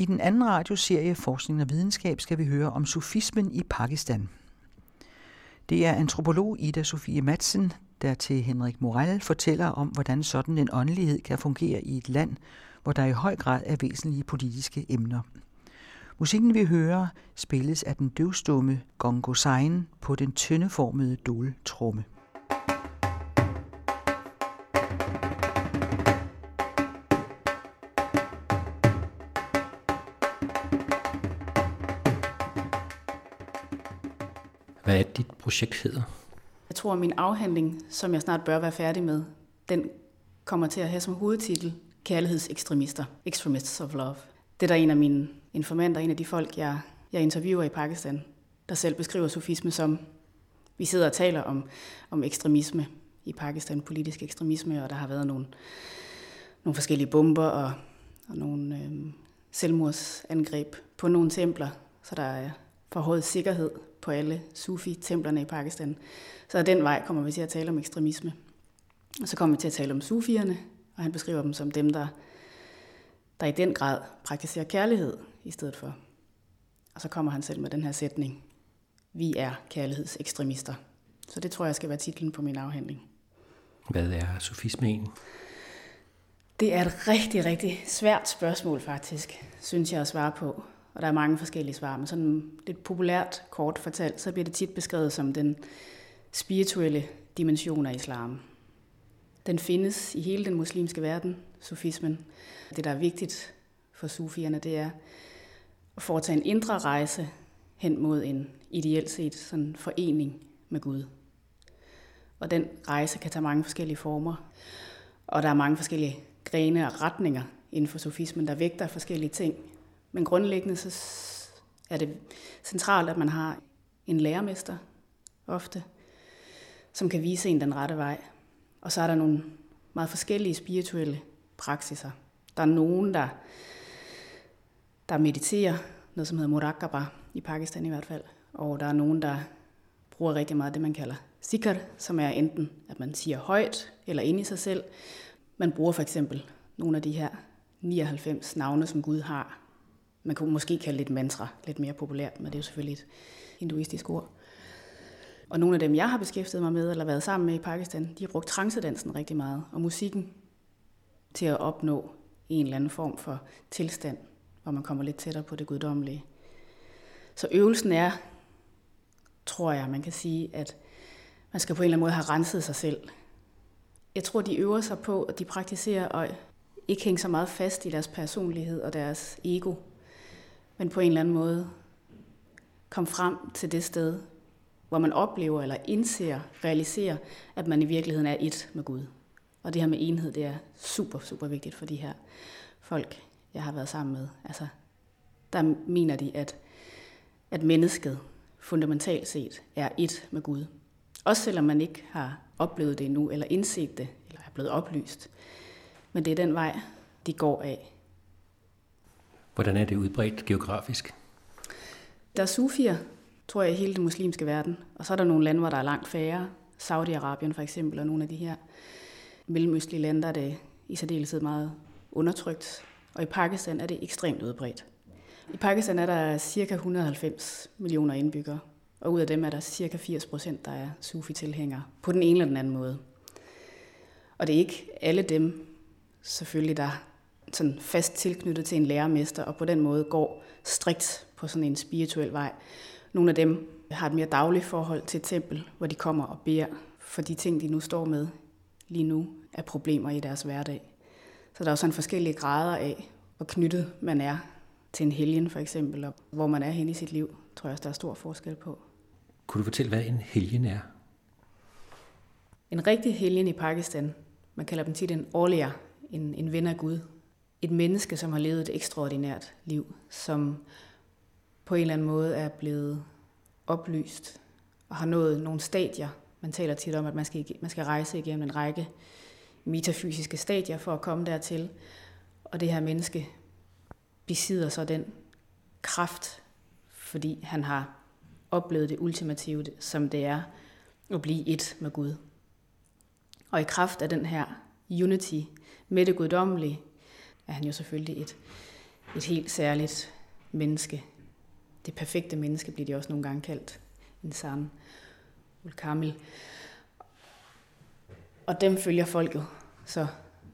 I den anden radioserie Forskning og Videnskab skal vi høre om sufismen i Pakistan. Det er antropolog Ida Sofie Madsen, der til Henrik Morel fortæller om, hvordan sådan en åndelighed kan fungere i et land, hvor der i høj grad er væsentlige politiske emner. Musikken vi hører spilles af den døvstumme Gongo Sein på den tyndeformede dole tromme. Hvad er dit projekt hedder? Jeg tror, at min afhandling, som jeg snart bør være færdig med, den kommer til at have som hovedtitel Kærlighedsekstremister, Extremists of Love. Det er der en af mine informanter, en af de folk, jeg, jeg interviewer i Pakistan, der selv beskriver sufisme som, vi sidder og taler om, om ekstremisme i Pakistan, politisk ekstremisme, og der har været nogle, nogle forskellige bomber og, og nogle øh, selvmordsangreb på nogle templer, så der er forhøjet sikkerhed på alle sufi-templerne i Pakistan. Så af den vej kommer vi til at tale om ekstremisme. Og så kommer vi til at tale om sufierne, og han beskriver dem som dem, der, der i den grad praktiserer kærlighed i stedet for. Og så kommer han selv med den her sætning. Vi er kærlighedsekstremister. Så det tror jeg skal være titlen på min afhandling. Hvad er sufisme egentlig? Det er et rigtig, rigtig svært spørgsmål faktisk, synes jeg at svare på. Og der er mange forskellige svar, men sådan lidt populært kort fortalt, så bliver det tit beskrevet som den spirituelle dimension af islam. Den findes i hele den muslimske verden, sufismen. Det, der er vigtigt for sufierne, det er at foretage en indre rejse hen mod en ideelt set sådan forening med Gud. Og den rejse kan tage mange forskellige former, og der er mange forskellige grene og retninger inden for sufismen, der vægter forskellige ting. Men grundlæggende så er det centralt, at man har en lærermester ofte, som kan vise en den rette vej. Og så er der nogle meget forskellige spirituelle praksiser. Der er nogen, der, der mediterer, noget som hedder murakaba, i Pakistan i hvert fald. Og der er nogen, der bruger rigtig meget det, man kalder sikr, som er enten, at man siger højt eller ind i sig selv. Man bruger for eksempel nogle af de her 99 navne, som Gud har. Man kunne måske kalde det et mantra, lidt mere populært, men det er jo selvfølgelig et hinduistisk ord. Og nogle af dem, jeg har beskæftiget mig med, eller været sammen med i Pakistan, de har brugt trancedansen rigtig meget, og musikken til at opnå en eller anden form for tilstand, hvor man kommer lidt tættere på det guddommelige. Så øvelsen er, tror jeg, man kan sige, at man skal på en eller anden måde have renset sig selv. Jeg tror, de øver sig på, at de praktiserer at ikke hænge så meget fast i deres personlighed og deres ego, men på en eller anden måde komme frem til det sted, hvor man oplever eller indser, realiserer, at man i virkeligheden er et med Gud. Og det her med enhed, det er super, super vigtigt for de her folk, jeg har været sammen med. Altså, der mener de, at, at mennesket fundamentalt set er et med Gud. Også selvom man ikke har oplevet det endnu, eller indset det, eller er blevet oplyst. Men det er den vej, de går af. Hvordan er det udbredt geografisk? Der er sufier, tror jeg, i hele den muslimske verden. Og så er der nogle lande, hvor der er langt færre. Saudi-Arabien for eksempel, og nogle af de her mellemøstlige lande, der er det i særdeleshed meget undertrykt. Og i Pakistan er det ekstremt udbredt. I Pakistan er der cirka 190 millioner indbyggere, og ud af dem er der cirka 80 procent, der er sufi-tilhængere, på den ene eller den anden måde. Og det er ikke alle dem, selvfølgelig, der sådan fast tilknyttet til en lærermester, og på den måde går strikt på sådan en spirituel vej. Nogle af dem har et mere dagligt forhold til et tempel, hvor de kommer og beder for de ting, de nu står med lige nu, er problemer i deres hverdag. Så der er jo sådan forskellige grader af, hvor knyttet man er til en helgen for eksempel, og hvor man er henne i sit liv, tror jeg også, der er stor forskel på. Kunne du fortælle, hvad en helgen er? En rigtig helgen i Pakistan, man kalder dem tit en årliger, en, en ven af Gud. Et menneske, som har levet et ekstraordinært liv, som på en eller anden måde er blevet oplyst og har nået nogle stadier. Man taler tit om, at man skal, man skal rejse igennem en række metafysiske stadier for at komme dertil. Og det her menneske besidder så den kraft, fordi han har oplevet det ultimative, som det er at blive et med Gud. Og i kraft af den her unity med det guddommelige, er han jo selvfølgelig et, et helt særligt menneske. Det perfekte menneske bliver de også nogle gange kaldt. En sand Ulkamil. Og dem følger folket så,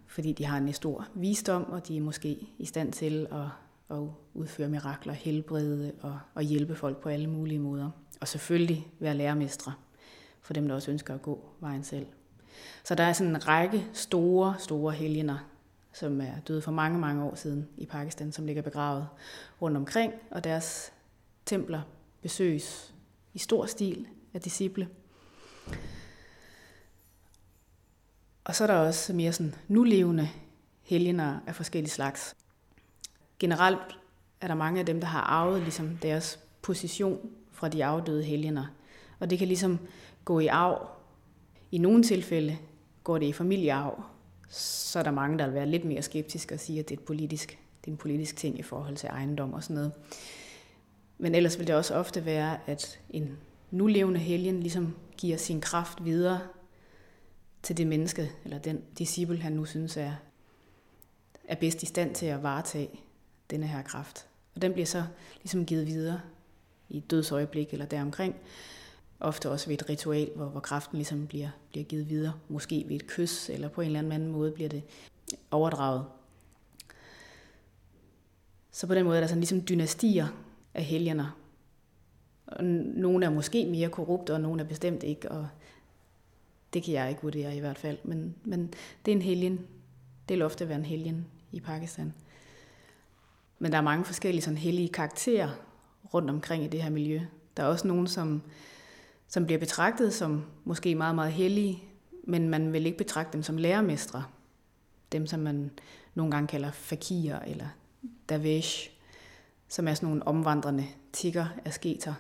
fordi de har en stor visdom, og de er måske i stand til at, at udføre mirakler, helbrede og, og hjælpe folk på alle mulige måder. Og selvfølgelig være lærermestre for dem, der også ønsker at gå vejen selv. Så der er sådan en række store, store helgener, som er døde for mange, mange år siden i Pakistan, som ligger begravet rundt omkring, og deres templer besøges i stor stil af disciple. Og så er der også mere sådan nulevende helgener af forskellige slags. Generelt er der mange af dem, der har arvet ligesom deres position fra de afdøde helgener. Og det kan ligesom gå i arv. I nogle tilfælde går det i familiearv. Så er der mange, der vil være lidt mere skeptiske og sige, at det er, et politisk, det er en politisk ting i forhold til ejendom og sådan noget. Men ellers vil det også ofte være, at en nulevende helgen ligesom giver sin kraft videre til det menneske, eller den disciple, han nu synes er, er bedst i stand til at varetage denne her kraft. Og den bliver så ligesom givet videre i et dødsøjeblik eller deromkring. Ofte også ved et ritual, hvor, hvor kraften ligesom bliver, bliver givet videre. Måske ved et kys, eller på en eller anden måde bliver det overdraget. Så på den måde er der sådan ligesom dynastier af helgener. Og nogle er måske mere korrupte, og nogle er bestemt ikke, og det kan jeg ikke vurdere i hvert fald. Men, men det er en helgen. Det vil ofte være en helgen i Pakistan. Men der er mange forskellige sådan hellige karakterer rundt omkring i det her miljø. Der er også nogen, som, som bliver betragtet som måske meget, meget hellige, men man vil ikke betragte dem som lærermestre. Dem, som man nogle gange kalder fakir eller davesh, som er sådan nogle omvandrende tigger asketer,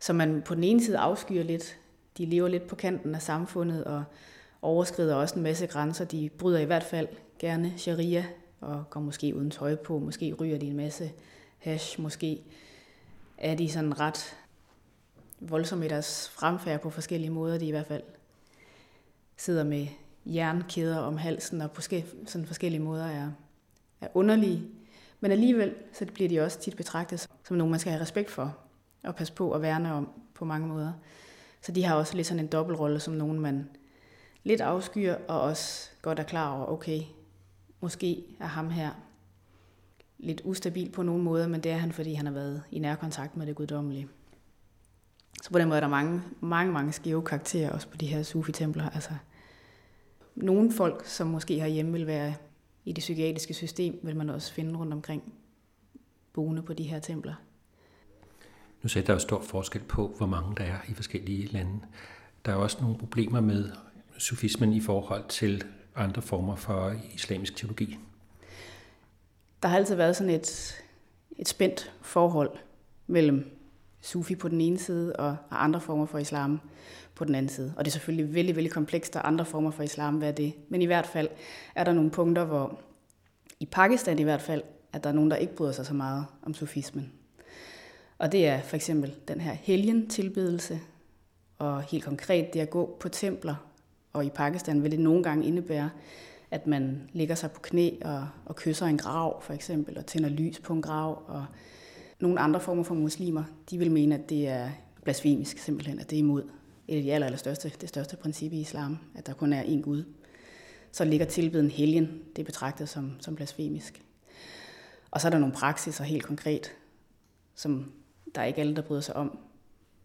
som man på den ene side afskyer lidt. De lever lidt på kanten af samfundet og overskrider også en masse grænser. De bryder i hvert fald gerne sharia og går måske uden tøj på. Måske ryger de en masse hash. Måske er de sådan ret voldsomme i deres fremfærd på forskellige måder. De i hvert fald sidder med jernkæder om halsen og på sådan forskellige måder er, er underlige. Men alligevel så bliver de også tit betragtet som nogen, man skal have respekt for og passe på og værne om på mange måder. Så de har også lidt sådan en dobbeltrolle som nogen, man lidt afskyer og også godt er klar over, okay, måske er ham her lidt ustabil på nogle måder, men det er han, fordi han har været i nærkontakt med det guddommelige. Så på den måde er der mange, mange, mange skæve karakterer også på de her sufi-templer. Altså, nogle folk, som måske har hjemme vil være i det psykiatriske system, vil man også finde rundt omkring boende på de her templer. Nu sagde der jo stor forskel på, hvor mange der er i forskellige lande. Der er også nogle problemer med sufismen i forhold til andre former for islamisk teologi. Der har altid været sådan et, et spændt forhold mellem sufi på den ene side og andre former for islam på den anden side. Og det er selvfølgelig vældig, vældig komplekst, der andre former for islam, hvad er det? Men i hvert fald er der nogle punkter, hvor i Pakistan i hvert fald, at der er nogen, der ikke bryder sig så meget om sufismen. Og det er for eksempel den her helgen-tilbedelse, og helt konkret det at gå på templer. Og i Pakistan vil det nogle gange indebære, at man ligger sig på knæ og, og kysser en grav, for eksempel, og tænder lys på en grav. Og nogle andre former for muslimer, de vil mene, at det er blasfemisk simpelthen, at det er imod et af de aller, aller største, det største princip i islam, at der kun er én Gud. Så ligger tilbeden helgen, det er betragtet som, som blasfemisk. Og så er der nogle praksiser helt konkret, som der er ikke alle, der bryder sig om.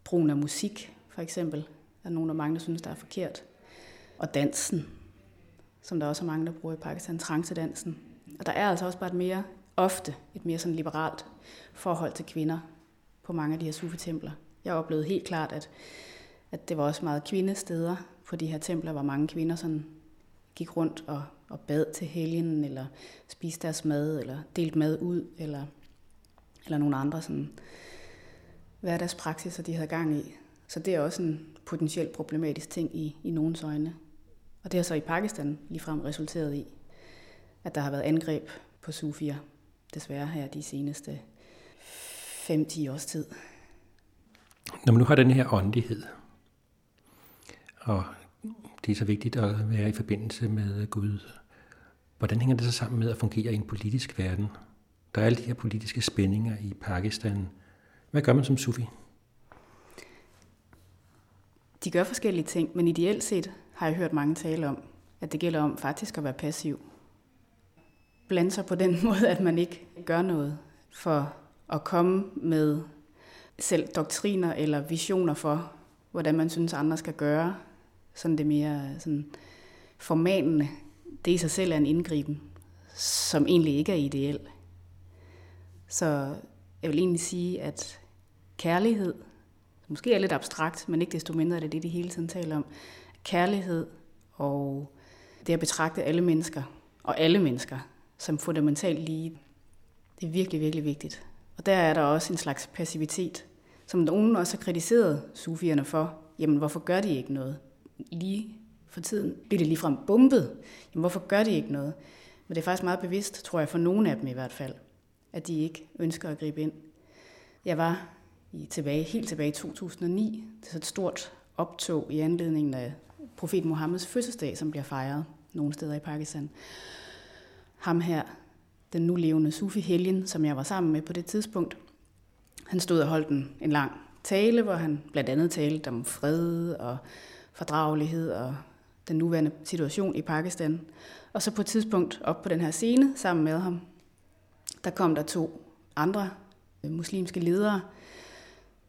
Brugen af musik, for eksempel, er der nogen af mange, der synes, der er forkert. Og dansen, som der også er mange, der bruger i Pakistan, trancedansen. Og der er altså også bare et mere, ofte et mere sådan liberalt forhold til kvinder på mange af de her sufi-templer. Jeg oplevede helt klart, at, at det var også meget kvindesteder på de her templer, hvor mange kvinder sådan gik rundt og, og bad til helgen, eller spiste deres mad, eller delte mad ud, eller, eller nogle andre sådan hverdagspraksiser, de havde gang i. Så det er også en potentielt problematisk ting i, i nogens øjne. Og det har så i Pakistan ligefrem resulteret i, at der har været angreb på sufier, desværre her de seneste 5-10 års tid. Når man nu har den her åndelighed, og det er så vigtigt at være i forbindelse med Gud, hvordan hænger det så sammen med at fungere i en politisk verden? Der er alle de her politiske spændinger i Pakistan. Hvad gør man som sufi? De gør forskellige ting, men ideelt set har jeg hørt mange tale om, at det gælder om faktisk at være passiv. Blande sig på den måde, at man ikke gør noget for at komme med selv doktriner eller visioner for, hvordan man synes, andre skal gøre. Sådan det mere sådan formanende. Det i sig selv er en indgriben, som egentlig ikke er ideel. Så jeg vil egentlig sige, at kærlighed, måske er lidt abstrakt, men ikke desto mindre er det det, de hele tiden taler om. Kærlighed og det at betragte alle mennesker, og alle mennesker, som fundamentalt lige, det er virkelig, virkelig vigtigt. Og der er der også en slags passivitet, som nogen også har kritiseret sufierne for. Jamen, hvorfor gør de ikke noget? Lige for tiden bliver det ligefrem bombet. Jamen, hvorfor gør de ikke noget? Men det er faktisk meget bevidst, tror jeg, for nogle af dem i hvert fald, at de ikke ønsker at gribe ind. Jeg var i tilbage, helt tilbage i 2009 til et stort optog i anledning af profet Mohammeds fødselsdag, som bliver fejret nogle steder i Pakistan. Ham her, den nu levende Sufi-helgen, som jeg var sammen med på det tidspunkt, han stod og holdt en, en lang tale, hvor han blandt andet talte om fred og fordragelighed og den nuværende situation i Pakistan. Og så på et tidspunkt op på den her scene sammen med ham, der kom der to andre øh, muslimske ledere,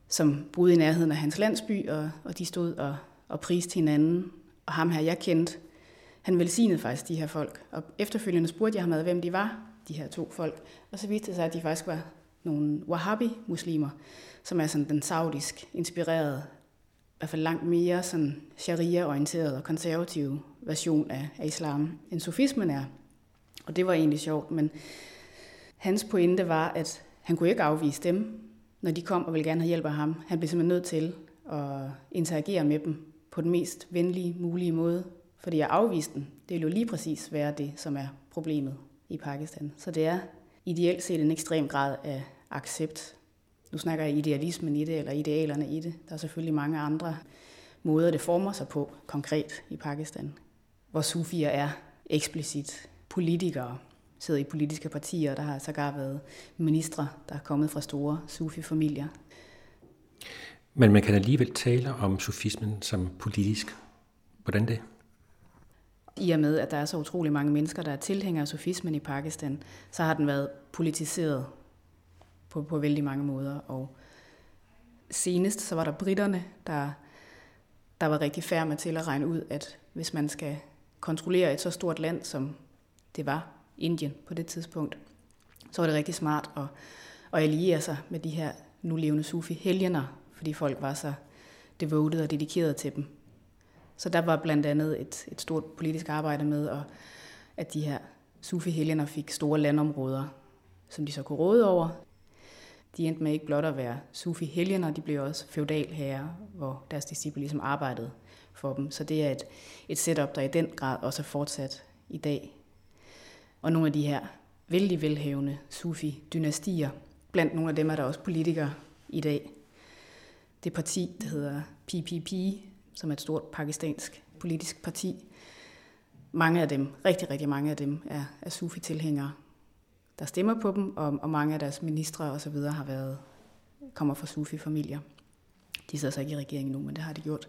som boede i nærheden af hans landsby, og, og de stod og, og priste hinanden. Og ham her, jeg kendte, han velsignede faktisk de her folk. Og efterfølgende spurgte jeg ham, hvem de var, de her to folk. Og så viste det sig, at de faktisk var nogle wahhabi-muslimer, som er sådan den saudisk inspirerede, i hvert fald langt mere sådan sharia-orienteret og konservativ version af, af islam, end sufismen er. Og det var egentlig sjovt, men hans pointe var, at han kunne ikke afvise dem, når de kom og ville gerne have hjælp af ham. Han blev simpelthen nødt til at interagere med dem på den mest venlige mulige måde, fordi jeg afviste den, Det vil jo lige præcis være det, som er problemet i Pakistan. Så det er ideelt set en ekstrem grad af accept. Nu snakker jeg idealismen i det, eller idealerne i det. Der er selvfølgelig mange andre måder, det former sig på konkret i Pakistan, hvor sufier er eksplicit politikere, sidder i politiske partier, der har sågar været ministre, der er kommet fra store sufi-familier. Men man kan alligevel tale om sufismen som politisk. Hvordan det? I og med, at der er så utrolig mange mennesker, der er tilhængere af sufismen i Pakistan, så har den været politiseret på, på vældig mange måder. Og senest så var der britterne, der, der var rigtig færme til at regne ud, at hvis man skal kontrollere et så stort land, som det var Indien på det tidspunkt, så var det rigtig smart at, at alliere sig med de her nu levende sufi-helgener, fordi folk var så devoted og dedikeret til dem. Så der var blandt andet et, et stort politisk arbejde med, at, at de her sufi-helgener fik store landområder, som de så kunne råde over. De endte med ikke blot at være sufi-helgener, de blev også feudalherrer, hvor deres disciple ligesom arbejdede for dem. Så det er et, et setup, der i den grad også er fortsat i dag. Og nogle af de her vældig velhævende sufi-dynastier, blandt nogle af dem er der også politikere i dag. Det parti, der hedder PPP, som er et stort pakistansk politisk parti, mange af dem, rigtig, rigtig mange af dem, er, er sufi-tilhængere, der stemmer på dem, og, og mange af deres ministre og så videre har været, kommer fra sufi-familier. De sidder så ikke i regeringen nu, men det har de gjort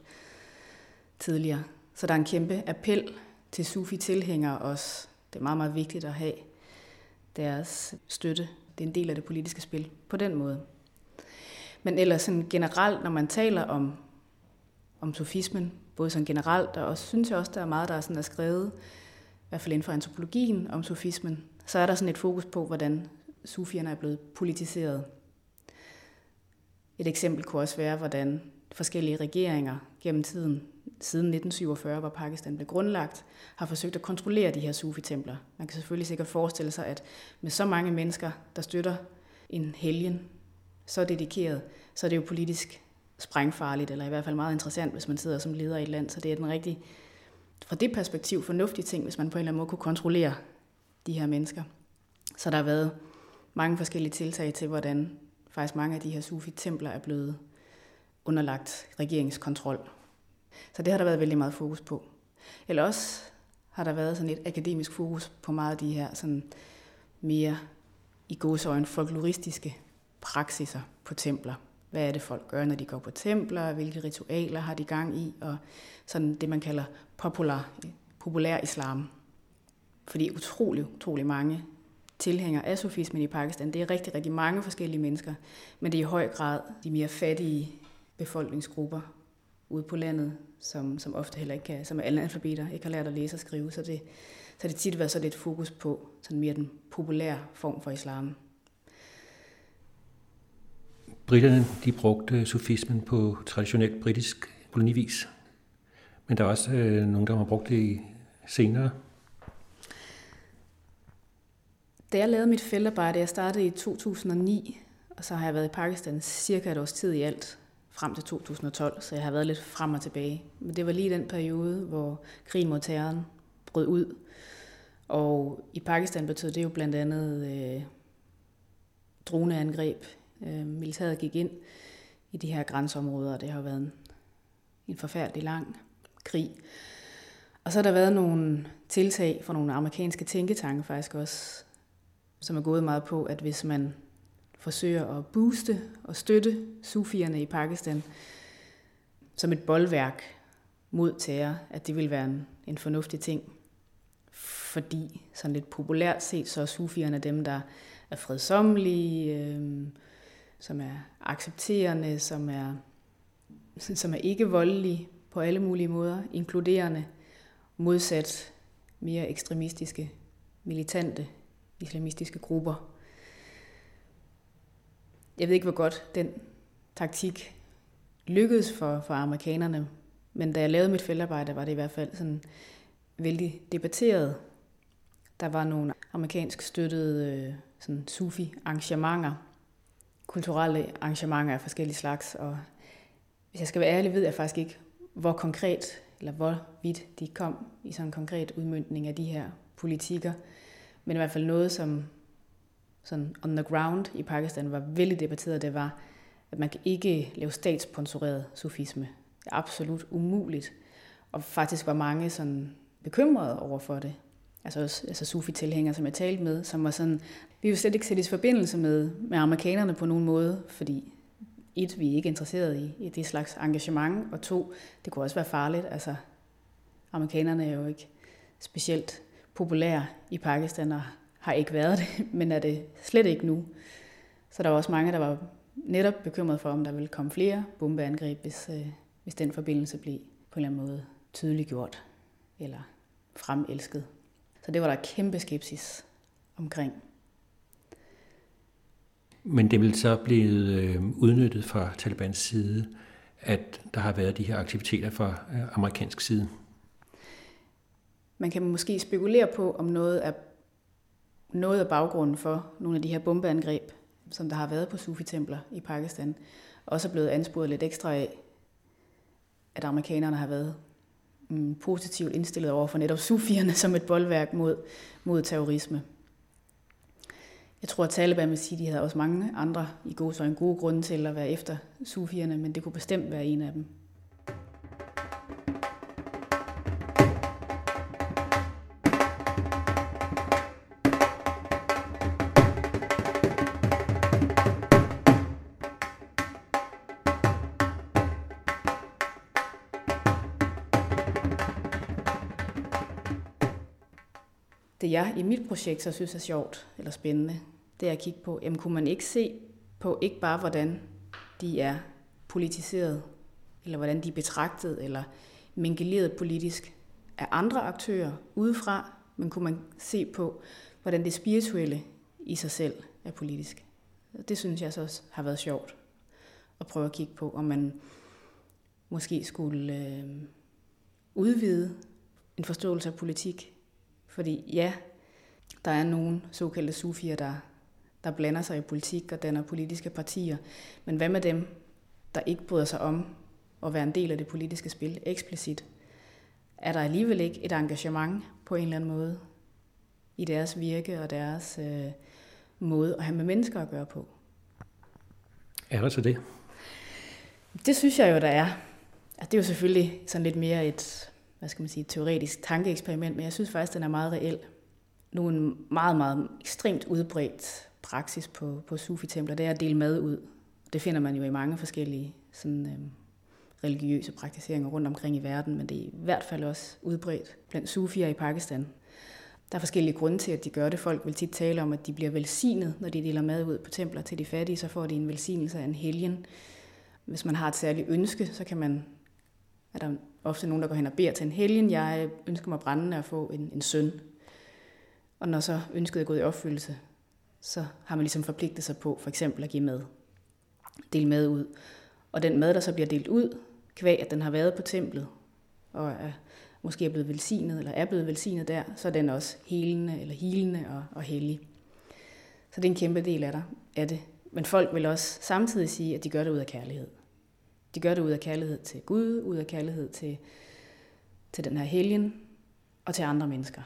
tidligere. Så der er en kæmpe appel til sufi-tilhængere også. Det er meget, meget vigtigt at have deres støtte. Det er en del af det politiske spil på den måde. Men ellers sådan generelt, når man taler om, om sofismen, både sådan generelt, og også synes jeg også, der er meget, der er, sådan, er skrevet, i hvert fald inden for antropologien om sofismen, så er der sådan et fokus på, hvordan sufierne er blevet politiseret. Et eksempel kunne også være, hvordan forskellige regeringer gennem tiden, siden 1947, hvor Pakistan blev grundlagt, har forsøgt at kontrollere de her sufitempler. Man kan selvfølgelig sikkert forestille sig, at med så mange mennesker, der støtter en helgen, så dedikeret, så er det jo politisk sprængfarligt, eller i hvert fald meget interessant, hvis man sidder som leder i et land. Så det er den rigtig, fra det perspektiv, fornuftige ting, hvis man på en eller anden måde kunne kontrollere de her mennesker. Så der har været mange forskellige tiltag til, hvordan faktisk mange af de her sufi-templer er blevet underlagt regeringskontrol. Så det har der været vældig meget fokus på. Eller også har der været sådan et akademisk fokus på meget af de her sådan mere i godsøjne folkloristiske praksiser på templer. Hvad er det, folk gør, når de går på templer? Hvilke ritualer har de gang i? Og sådan det, man kalder popular, populær islam. Fordi utrolig, utrolig mange tilhængere af sofismen i Pakistan, det er rigtig, rigtig mange forskellige mennesker, men det er i høj grad de mere fattige befolkningsgrupper ude på landet, som, som ofte heller ikke kan, som er analfabeter, ikke har lært at læse og skrive, så det, så det tit været så lidt fokus på sådan mere den populære form for islam. Britterne de brugte sufismen på traditionelt britisk kolonivis, men der er også øh, nogen, der har brugt det senere. Da jeg lavede mit feltarbejde, jeg startede i 2009, og så har jeg været i Pakistan cirka et års tid i alt, frem til 2012, så jeg har været lidt frem og tilbage. Men det var lige den periode, hvor krigen mod terroren brød ud. Og i Pakistan betød det jo blandt andet øh, droneangreb. Øh, militæret gik ind i de her grænseområder, og det har været en, en forfærdelig lang krig. Og så har der været nogle tiltag fra nogle amerikanske tænketanke faktisk også, som er gået meget på, at hvis man forsøger at booste og støtte sufierne i Pakistan som et boldværk mod terror, at det vil være en, en fornuftig ting. Fordi sådan lidt populært set, så er sufierne dem, der er fredsommelige, øh, som er accepterende, som er, som er ikke voldelig på alle mulige måder, inkluderende, modsat mere ekstremistiske, militante islamistiske grupper. Jeg ved ikke, hvor godt den taktik lykkedes for, for amerikanerne, men da jeg lavede mit feltarbejde, var det i hvert fald sådan vældig debatteret. Der var nogle amerikansk støttede øh, sådan sufi-arrangementer, kulturelle arrangementer af forskellige slags, og hvis jeg skal være ærlig, ved jeg faktisk ikke, hvor konkret eller hvor vidt de kom i sådan en konkret udmyndning af de her politikker. Men i hvert fald noget, som sådan on the ground i Pakistan var vældig debatteret, det var, at man kan ikke lave statssponsoreret sufisme. Det er absolut umuligt. Og faktisk var mange sådan bekymrede over for det. Altså også altså sufi-tilhængere, som jeg talte med, som var sådan, vi vil slet ikke sætte i forbindelse med, med amerikanerne på nogen måde, fordi et, vi er ikke interesseret i, i det slags engagement, og to, det kunne også være farligt. Altså, amerikanerne er jo ikke specielt populære i Pakistan, og har ikke været det, men er det slet ikke nu. Så der var også mange, der var netop bekymret for, om der ville komme flere bombeangreb, hvis, øh, hvis den forbindelse blev på en eller anden måde tydeliggjort eller fremelsket. Så det var der kæmpe skepsis omkring. Men det vil så blive øh, udnyttet fra Talibans side, at der har været de her aktiviteter fra øh, amerikansk side. Man kan måske spekulere på, om noget af, noget af baggrunden for nogle af de her bombeangreb, som der har været på Sufi-templer i Pakistan, også er blevet ansporet lidt ekstra af, at amerikanerne har været mm, positivt indstillet over for netop sufierne som et boldværk mod, mod terrorisme. Jeg tror, at Taliban vil sige, at de havde også mange andre i gode, så en gode grunde til at være efter sufierne, men det kunne bestemt være en af dem. Det jeg i mit projekt så synes er sjovt eller spændende, det er at kigge på, jamen kunne man ikke se på ikke bare hvordan de er politiseret, eller hvordan de er betragtet, eller mingeleret politisk af andre aktører udefra, men kunne man se på, hvordan det spirituelle i sig selv er politisk. Det synes jeg så også har været sjovt at prøve at kigge på, om man måske skulle øh, udvide en forståelse af politik fordi ja, der er nogle såkaldte sufier, der, der blander sig i politik og danner politiske partier. Men hvad med dem, der ikke bryder sig om at være en del af det politiske spil eksplicit? Er der alligevel ikke et engagement på en eller anden måde i deres virke og deres øh, måde at have med mennesker at gøre på? Er der så det? Det synes jeg jo, der er. Altså, det er jo selvfølgelig sådan lidt mere et hvad skal man sige, teoretisk tankeeksperiment, men jeg synes faktisk, den er meget reel. Nu en meget, meget ekstremt udbredt praksis på, på sufi-templer, det er at dele mad ud. Det finder man jo i mange forskellige sådan, øh, religiøse praktiseringer rundt omkring i verden, men det er i hvert fald også udbredt blandt sufier i Pakistan. Der er forskellige grunde til, at de gør det. Folk vil tit tale om, at de bliver velsignet, når de deler mad ud på templer til de fattige, så får de en velsignelse af en helgen. Hvis man har et særligt ønske, så kan man, er der ofte nogen, der går hen og beder til en helgen, jeg ønsker mig brændende at få en, en søn. Og når så ønsket er gået i opfyldelse, så har man ligesom forpligtet sig på for eksempel at give mad. Dele mad ud. Og den mad, der så bliver delt ud, kvæg at den har været på templet, og er, måske er blevet velsignet, eller er blevet velsignet der, så er den også helende, eller hilende og, og hellig. Så det er en kæmpe del af, der, af det. Men folk vil også samtidig sige, at de gør det ud af kærlighed. De gør det ud af kærlighed til Gud, ud af kærlighed til, til den her helgen, og til andre mennesker.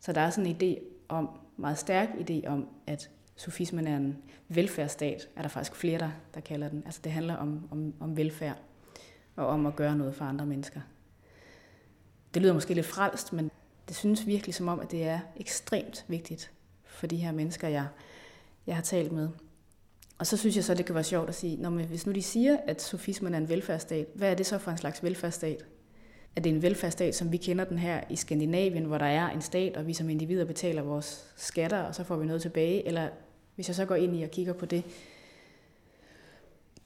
Så der er sådan en idé om, meget stærk idé om, at sofismen er en velfærdsstat, er der faktisk flere, der, der kalder den. Altså det handler om, om, om velfærd og om at gøre noget for andre mennesker. Det lyder måske lidt frelst, men det synes virkelig som om, at det er ekstremt vigtigt for de her mennesker, jeg, jeg har talt med. Og så synes jeg så, det kan være sjovt at sige, når men hvis nu de siger, at sofismen er en velfærdsstat, hvad er det så for en slags velfærdsstat? Er det en velfærdsstat, som vi kender den her i Skandinavien, hvor der er en stat, og vi som individer betaler vores skatter, og så får vi noget tilbage? Eller hvis jeg så går ind i og kigger på det,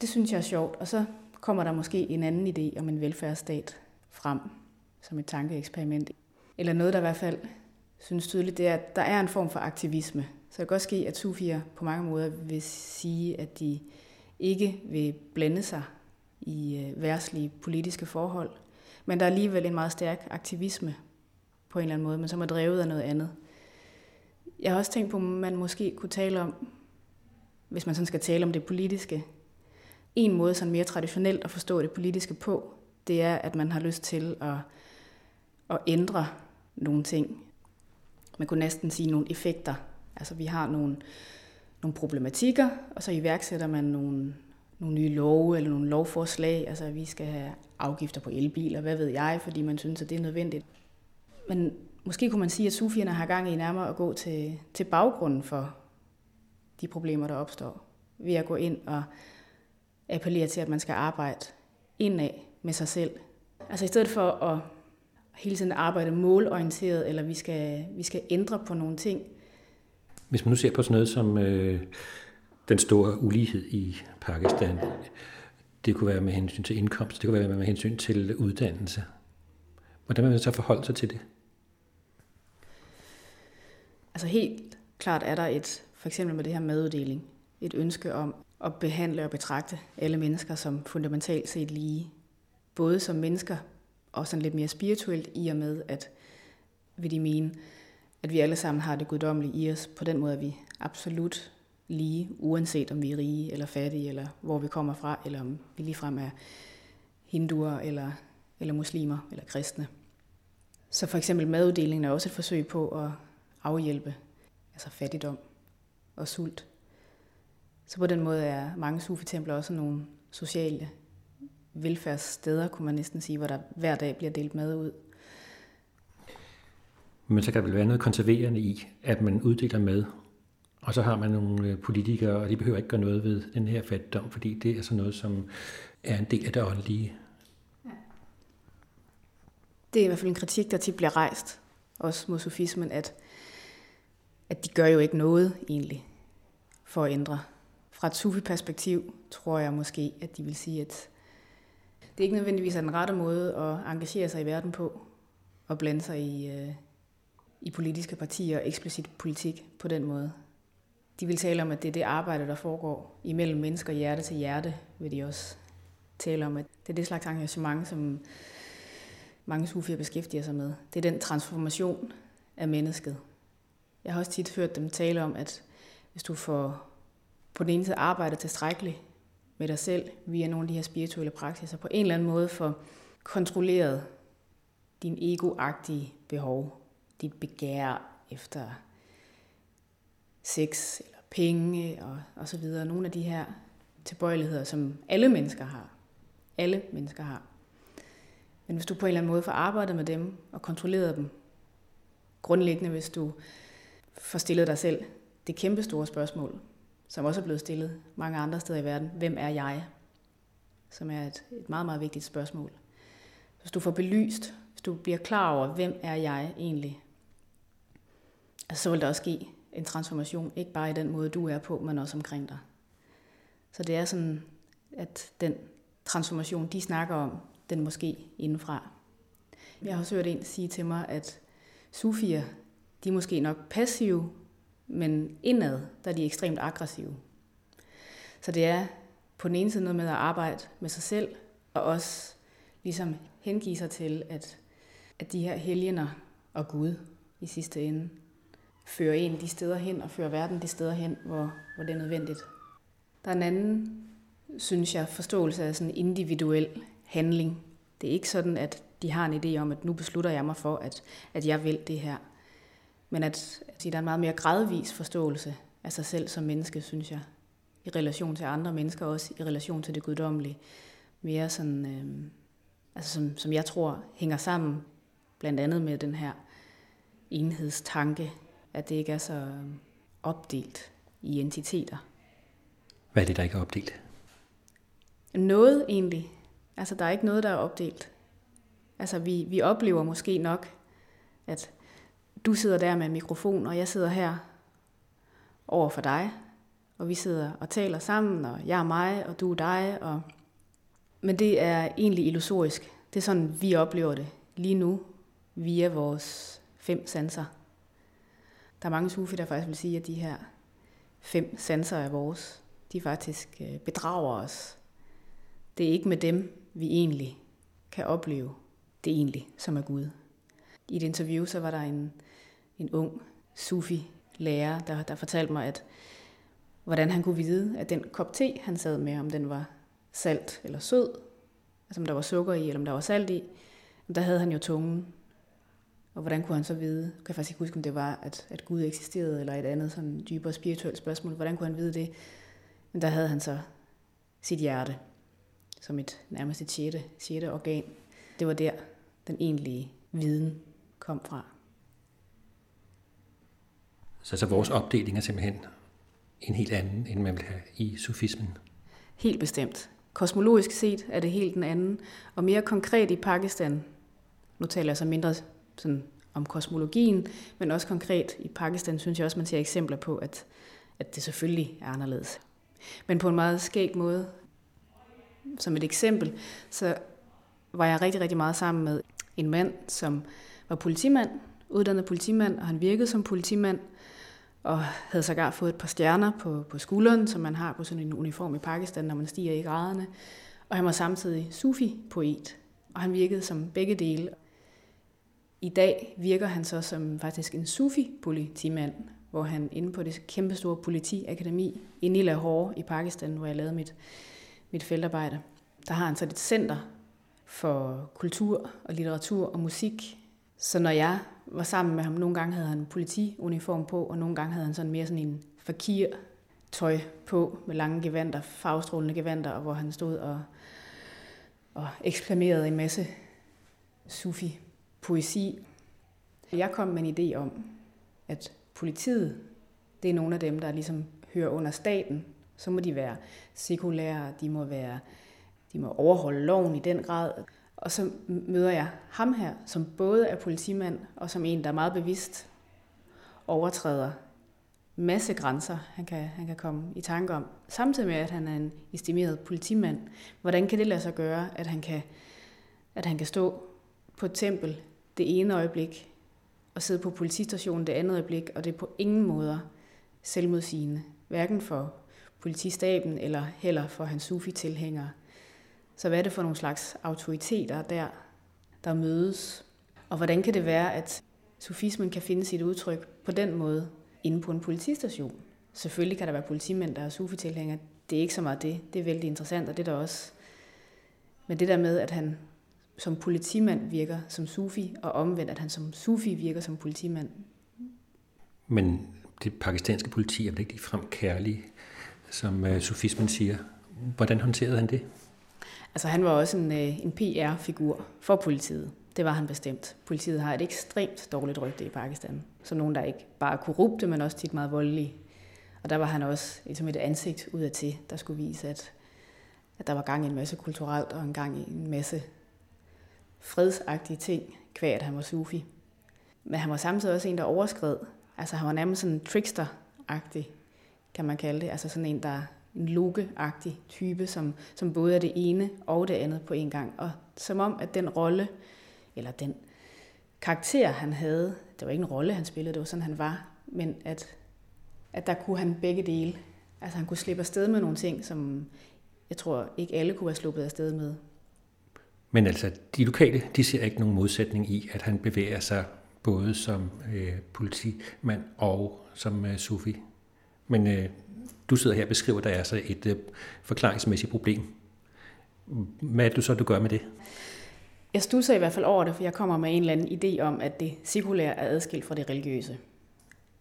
det synes jeg er sjovt. Og så kommer der måske en anden idé om en velfærdsstat frem som et tankeeksperiment. Eller noget, der i hvert fald synes tydeligt, det er, at der er en form for aktivisme. Så det kan godt ske, at sufier på mange måder vil sige, at de ikke vil blande sig i øh, værslige politiske forhold, men der er alligevel en meget stærk aktivisme på en eller anden måde, men som er drevet af noget andet. Jeg har også tænkt på, at man måske kunne tale om, hvis man sådan skal tale om det politiske, en måde sådan mere traditionelt at forstå det politiske på, det er, at man har lyst til at, at ændre nogle ting. Man kunne næsten sige nogle effekter. Altså vi har nogle, nogle problematikker, og så iværksætter man nogle, nogle nye love eller nogle lovforslag. Altså vi skal have afgifter på elbiler, hvad ved jeg, fordi man synes, at det er nødvendigt. Men måske kunne man sige, at sufierne har gang i nærmere at gå til, til baggrunden for de problemer, der opstår. Ved at gå ind og appellere til, at man skal arbejde indad med sig selv. Altså i stedet for at hele tiden arbejde målorienteret, eller vi skal, vi skal ændre på nogle ting. Hvis man nu ser på sådan noget som øh, den store ulighed i Pakistan, det kunne være med hensyn til indkomst, det kunne være med hensyn til uddannelse. Hvordan vil man så forholde sig til det? Altså helt klart er der et, for eksempel med det her maduddeling, et ønske om at behandle og betragte alle mennesker som fundamentalt set lige. Både som mennesker og sådan lidt mere spirituelt i og med, at vil de mene, at vi alle sammen har det guddommelige i os. På den måde er vi absolut lige, uanset om vi er rige eller fattige, eller hvor vi kommer fra, eller om vi ligefrem er hinduer, eller, eller muslimer, eller kristne. Så for eksempel maduddelingen er også et forsøg på at afhjælpe altså fattigdom og sult. Så på den måde er mange sufitempler også nogle sociale velfærdssteder, kunne man næsten sige, hvor der hver dag bliver delt mad ud. Men så kan der vel være noget konserverende i, at man uddeler mad, og så har man nogle øh, politikere, og de behøver ikke gøre noget ved den her fattigdom, fordi det er sådan noget, som er en del af det åndelige. Det er i hvert fald en kritik, der tit bliver rejst, også mod sofismen, at, at de gør jo ikke noget egentlig for at ændre. Fra et sufi-perspektiv tror jeg måske, at de vil sige, at det er ikke nødvendigvis er den rette måde at engagere sig i verden på, og blande sig i, øh, i politiske partier eksplicit politik på den måde. De vil tale om, at det er det arbejde, der foregår imellem mennesker hjerte til hjerte, vil de også tale om, at det er det slags engagement, som mange sufier beskæftiger sig med. Det er den transformation af mennesket. Jeg har også tit hørt dem tale om, at hvis du får på den ene side arbejdet tilstrækkeligt med dig selv via nogle af de her spirituelle praksiser, på en eller anden måde får kontrolleret din egoagtige behov, dit begær efter sex eller penge og, og så videre. Nogle af de her tilbøjeligheder, som alle mennesker har. Alle mennesker har. Men hvis du på en eller anden måde får arbejdet med dem og kontrolleret dem, grundlæggende hvis du får stillet dig selv det kæmpe store spørgsmål, som også er blevet stillet mange andre steder i verden. Hvem er jeg? Som er et, et meget, meget vigtigt spørgsmål. Hvis du får belyst, hvis du bliver klar over, hvem er jeg egentlig, Altså, så vil der også ske en transformation, ikke bare i den måde, du er på, men også omkring dig. Så det er sådan, at den transformation, de snakker om, den måske indenfra. Jeg har også hørt en sige til mig, at sufier, de er måske nok passive, men indad, der er de ekstremt aggressive. Så det er på den ene side noget med at arbejde med sig selv, og også ligesom hengive sig til, at, at de her helgener og Gud i sidste ende føre en de steder hen, og føre verden de steder hen, hvor, hvor det er nødvendigt. Der er en anden, synes jeg, forståelse af sådan individuel handling. Det er ikke sådan, at de har en idé om, at nu beslutter jeg mig for, at, at jeg vil det her. Men at, at der er en meget mere gradvis forståelse af sig selv som menneske, synes jeg, i relation til andre mennesker, også i relation til det guddommelige. Mere sådan, øh, altså som, som jeg tror hænger sammen, blandt andet med den her enhedstanke, at det ikke er så øhm, opdelt i entiteter. Hvad er det, der ikke er opdelt? Noget egentlig. Altså, der er ikke noget, der er opdelt. Altså, vi, vi oplever måske nok, at du sidder der med en mikrofon, og jeg sidder her over for dig, og vi sidder og taler sammen, og jeg er mig, og du er dig. Og... Men det er egentlig illusorisk. Det er sådan, vi oplever det lige nu, via vores fem sanser. Der er mange sufi, der faktisk vil sige, at de her fem sanser er vores. De faktisk øh, bedrager os. Det er ikke med dem, vi egentlig kan opleve det egentlig, som er Gud. I et interview, så var der en, en ung sufi-lærer, der, der fortalte mig, at hvordan han kunne vide, at den kop te, han sad med, om den var salt eller sød, altså om der var sukker i, eller om der var salt i, der havde han jo tungen. Og hvordan kunne han så vide, jeg kan faktisk ikke huske, om det var, at, at Gud eksisterede, eller et andet sådan dybere spirituelt spørgsmål, hvordan kunne han vide det? Men der havde han så sit hjerte, som et nærmest et sjette, sjette organ. Det var der, den egentlige viden kom fra. Så, så vores opdeling er simpelthen en helt anden, end man vil have i sufismen? Helt bestemt. Kosmologisk set er det helt den anden. Og mere konkret i Pakistan, nu taler jeg så mindre sådan om kosmologien, men også konkret i Pakistan synes jeg også, man ser eksempler på, at, at det selvfølgelig er anderledes. Men på en meget skæg måde. Som et eksempel, så var jeg rigtig, rigtig meget sammen med en mand, som var politimand, uddannet politimand, og han virkede som politimand, og havde sågar fået et par stjerner på, på skulderen, som man har på sådan en uniform i Pakistan, når man stiger i graderne. Og han var samtidig sufi-poet, og han virkede som begge dele. I dag virker han så som faktisk en sufi-politimand, hvor han inde på det kæmpestore politiakademi inde i Lahore i Pakistan, hvor jeg lavede mit, mit feltarbejde. Der har han så et center for kultur og litteratur og musik. Så når jeg var sammen med ham, nogle gange havde han politiuniform på, og nogle gange havde han sådan mere sådan en fakir tøj på med lange gevanter, farvestrålende gevanter, og hvor han stod og, og eksklamerede en masse sufi poesi. Jeg kom med en idé om, at politiet, det er nogle af dem, der ligesom hører under staten. Så må de være sekulære, de må, være, de må overholde loven i den grad. Og så møder jeg ham her, som både er politimand, og som en, der er meget bevidst overtræder masse grænser, han kan, han kan komme i tanke om. Samtidig med, at han er en estimeret politimand. Hvordan kan det lade sig gøre, at han kan, at han kan stå på et tempel det ene øjeblik, og sidde på politistationen det andet øjeblik, og det er på ingen måder selvmodsigende, hverken for politistaben eller heller for hans sufi-tilhængere. Så hvad er det for nogle slags autoriteter der, der mødes? Og hvordan kan det være, at sufismen kan finde sit udtryk på den måde inde på en politistation? Selvfølgelig kan der være politimænd, der er sufi-tilhængere. Det er ikke så meget det. Det er vældig interessant, og det er der også. Men det der med, at han som politimand virker som sufi, og omvendt, at han som sufi virker som politimand. Men det pakistanske politi er vel ikke frem kærlige, som uh, sufismen siger. Hvordan håndterede han det? Altså han var også en, øh, en PR-figur for politiet. Det var han bestemt. Politiet har et ekstremt dårligt rygte i Pakistan. Så nogen, der ikke bare er korrupte, men også tit meget voldelige. Og der var han også ligesom et ansigt ud af til, der skulle vise, at, at der var gang i en masse kulturelt og en gang i en masse fredsagtige ting, kvæg at han var sufi. Men han var samtidig også en, der overskred. Altså han var nærmest sådan en trickster-agtig, kan man kalde det. Altså sådan en, der en loge-agtig type, som, som både er det ene og det andet på en gang. Og som om, at den rolle, eller den karakter, han havde, det var ikke en rolle, han spillede, det var sådan, han var, men at, at der kunne han begge dele. Altså han kunne slippe afsted med nogle ting, som jeg tror ikke alle kunne have sluppet afsted med. Men altså, de lokale, de ser ikke nogen modsætning i, at han bevæger sig både som øh, politimand og som øh, sufi. Men øh, du sidder her og beskriver, at der er så et øh, forklaringsmæssigt problem. Hvad er det så, du gør med det? Jeg stusser i hvert fald over det, for jeg kommer med en eller anden idé om, at det sekulære er adskilt fra det religiøse.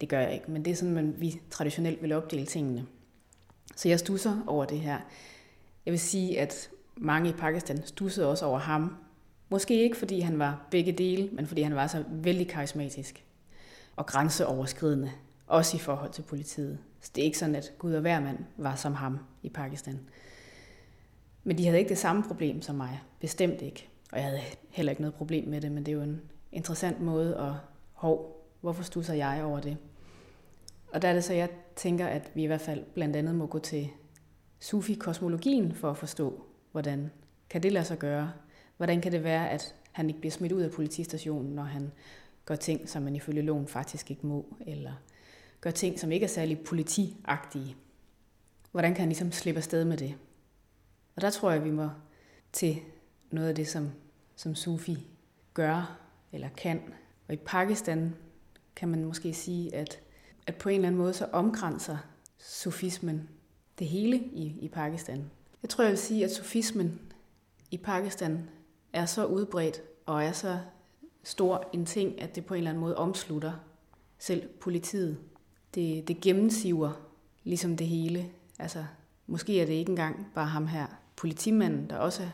Det gør jeg ikke, men det er sådan, man, vi traditionelt vil opdele tingene. Så jeg stusser over det her. Jeg vil sige, at mange i Pakistan stussede også over ham. Måske ikke, fordi han var begge dele, men fordi han var så vældig karismatisk og grænseoverskridende, også i forhold til politiet. Så det er ikke sådan, at Gud og hver mand var som ham i Pakistan. Men de havde ikke det samme problem som mig. Bestemt ikke. Og jeg havde heller ikke noget problem med det, men det er jo en interessant måde at, hov, hvorfor stusser jeg over det? Og der er det så, jeg tænker, at vi i hvert fald blandt andet må gå til Sufi-kosmologien for at forstå, hvordan kan det lade sig gøre? Hvordan kan det være, at han ikke bliver smidt ud af politistationen, når han gør ting, som man ifølge loven faktisk ikke må, eller gør ting, som ikke er særlig politiagtige? Hvordan kan han ligesom slippe afsted med det? Og der tror jeg, vi må til noget af det, som, som Sufi gør eller kan. Og i Pakistan kan man måske sige, at, at på en eller anden måde så omgrænser sufismen det hele i, i Pakistan. Jeg tror, jeg vil sige, at sufismen i Pakistan er så udbredt og er så stor en ting, at det på en eller anden måde omslutter selv politiet. Det, det gennemsiver ligesom det hele. Altså, måske er det ikke engang bare ham her, politimanden, der også er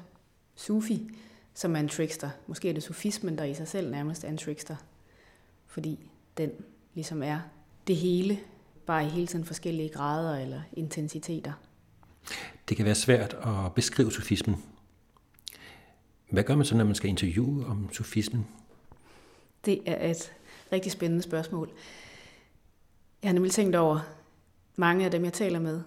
sufi, som er en trickster. Måske er det sufismen, der i sig selv nærmest er en trickster. Fordi den ligesom er det hele, bare i hele tiden forskellige grader eller intensiteter. Det kan være svært at beskrive sufismen. Hvad gør man så, når man skal interviewe om sufismen? Det er et rigtig spændende spørgsmål. Jeg har nemlig tænkt over, mange af dem, jeg taler med,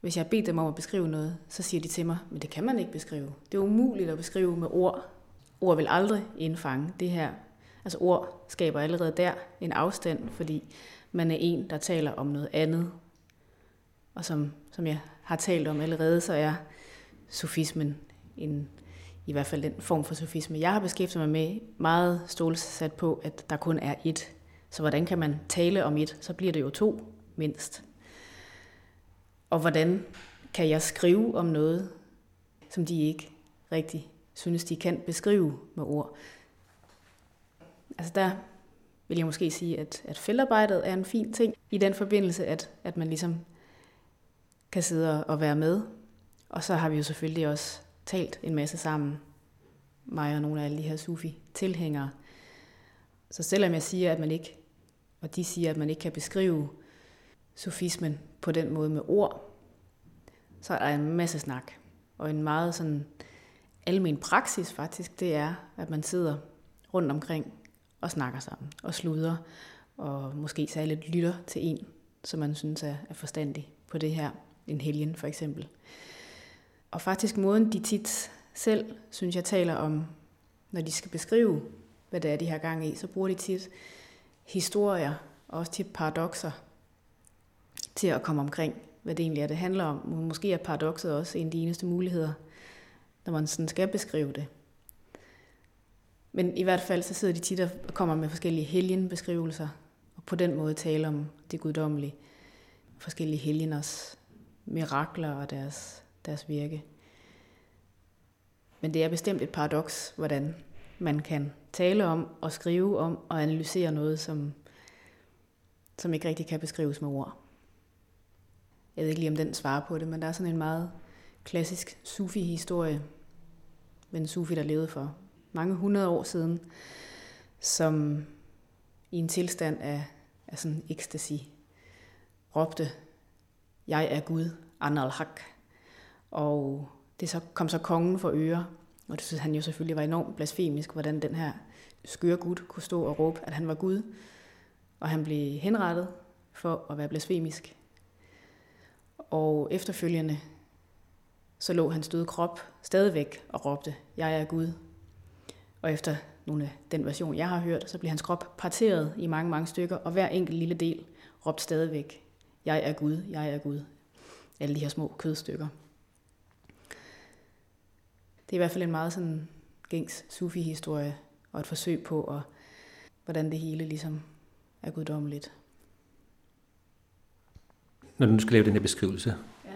hvis jeg har bedt dem om at beskrive noget, så siger de til mig, men det kan man ikke beskrive. Det er umuligt at beskrive med ord. Ord vil aldrig indfange det her. Altså ord skaber allerede der en afstand, fordi man er en, der taler om noget andet. Og som, som jeg har talt om allerede, så er sofismen en, i hvert fald den form for sofisme, jeg har beskæftiget mig med, meget stålsat på, at der kun er ét. Så hvordan kan man tale om et? Så bliver det jo to, mindst. Og hvordan kan jeg skrive om noget, som de ikke rigtig synes, de kan beskrive med ord? Altså der vil jeg måske sige, at, at feltarbejdet er en fin ting i den forbindelse, at, at man ligesom kan sidde og være med. Og så har vi jo selvfølgelig også talt en masse sammen, mig og nogle af alle de her sufi-tilhængere. Så selvom jeg siger, at man ikke, og de siger, at man ikke kan beskrive sufismen på den måde med ord, så er der en masse snak. Og en meget sådan almen praksis faktisk, det er, at man sidder rundt omkring og snakker sammen og sluder, og måske særligt lytter til en, som man synes er, er forstandig på det her, en helgen for eksempel. Og faktisk måden, de tit selv, synes jeg, taler om, når de skal beskrive, hvad det er, de har gang i, så bruger de tit historier og også tit paradoxer til at komme omkring, hvad det egentlig er, det handler om. Måske er paradoxet også en af de eneste muligheder, når man sådan skal beskrive det. Men i hvert fald så sidder de tit og kommer med forskellige helgenbeskrivelser, og på den måde taler om det guddommelige, forskellige helgeners mirakler og deres, deres virke. Men det er bestemt et paradoks, hvordan man kan tale om og skrive om og analysere noget, som, som ikke rigtig kan beskrives med ord. Jeg ved ikke lige, om den svarer på det, men der er sådan en meget klassisk sufi-historie med en sufi, der levede for mange hundrede år siden, som i en tilstand af, af sådan ekstasi råbte jeg er Gud, Anal Hak. Og det så, kom så kongen for øre, og det synes han jo selvfølgelig var enormt blasfemisk, hvordan den her skøre Gud kunne stå og råbe, at han var Gud. Og han blev henrettet for at være blasfemisk. Og efterfølgende så lå hans døde krop stadigvæk og råbte, jeg er Gud. Og efter nogle af den version, jeg har hørt, så blev hans krop parteret i mange, mange stykker, og hver enkelt lille del råbte stadigvæk, jeg er Gud, jeg er Gud. Alle de her små kødstykker. Det er i hvert fald en meget sådan gængs sufi-historie, og et forsøg på, at, hvordan det hele ligesom er guddommeligt. Når du nu skal lave den her beskrivelse, ja.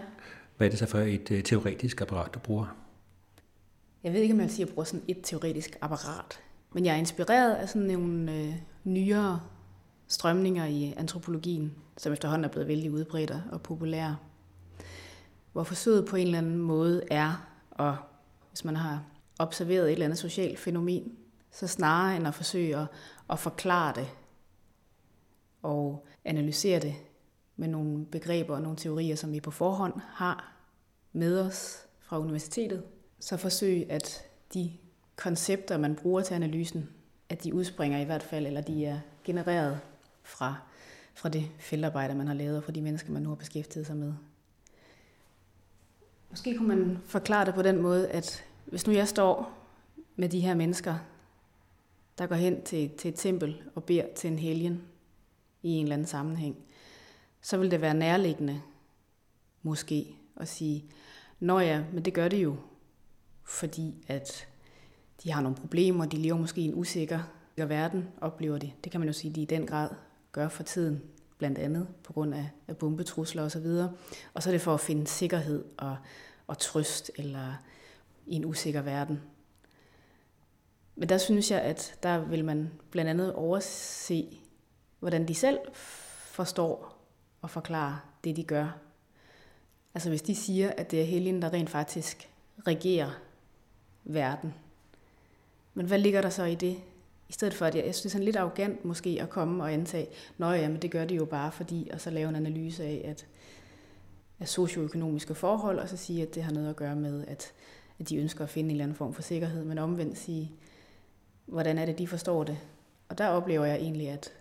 hvad er det så for et uh, teoretisk apparat, du bruger? Jeg ved ikke, om jeg vil sige, at jeg bruger sådan et teoretisk apparat. Men jeg er inspireret af sådan nogle øh, nyere strømninger i antropologien, som efterhånden er blevet vældig udbredt og populære. Hvor forsøget på en eller anden måde er, og hvis man har observeret et eller andet socialt fænomen, så snarere end at forsøge at, at forklare det og analysere det med nogle begreber og nogle teorier, som vi på forhånd har med os fra universitetet, så forsøg at de koncepter, man bruger til analysen, at de udspringer i hvert fald, eller de er genereret fra, fra det feltarbejde, man har lavet, og fra de mennesker, man nu har beskæftiget sig med. Måske kunne man forklare det på den måde, at hvis nu jeg står med de her mennesker, der går hen til, til et tempel og beder til en helgen i en eller anden sammenhæng, så vil det være nærliggende måske at sige, Nå ja, men det gør det jo, fordi at de har nogle problemer, de lever måske i en usikker verden, oplever de. Det kan man jo sige, de i den grad gør for tiden, blandt andet på grund af, af bombetrusler osv. Og, og så er det for at finde sikkerhed og, og trøst eller i en usikker verden. Men der synes jeg, at der vil man blandt andet overse, hvordan de selv forstår og forklarer det, de gør. Altså hvis de siger, at det er helgen, der rent faktisk regerer verden. Men hvad ligger der så i det? I stedet for, at jeg, jeg synes, det er lidt arrogant måske at komme og antage, nå ja, men det gør de jo bare fordi, og så lave en analyse af, at, af socioøkonomiske forhold, og så sige, at det har noget at gøre med, at, at de ønsker at finde en eller anden form for sikkerhed, men omvendt sige, hvordan er det, de forstår det? Og der oplever jeg egentlig, at,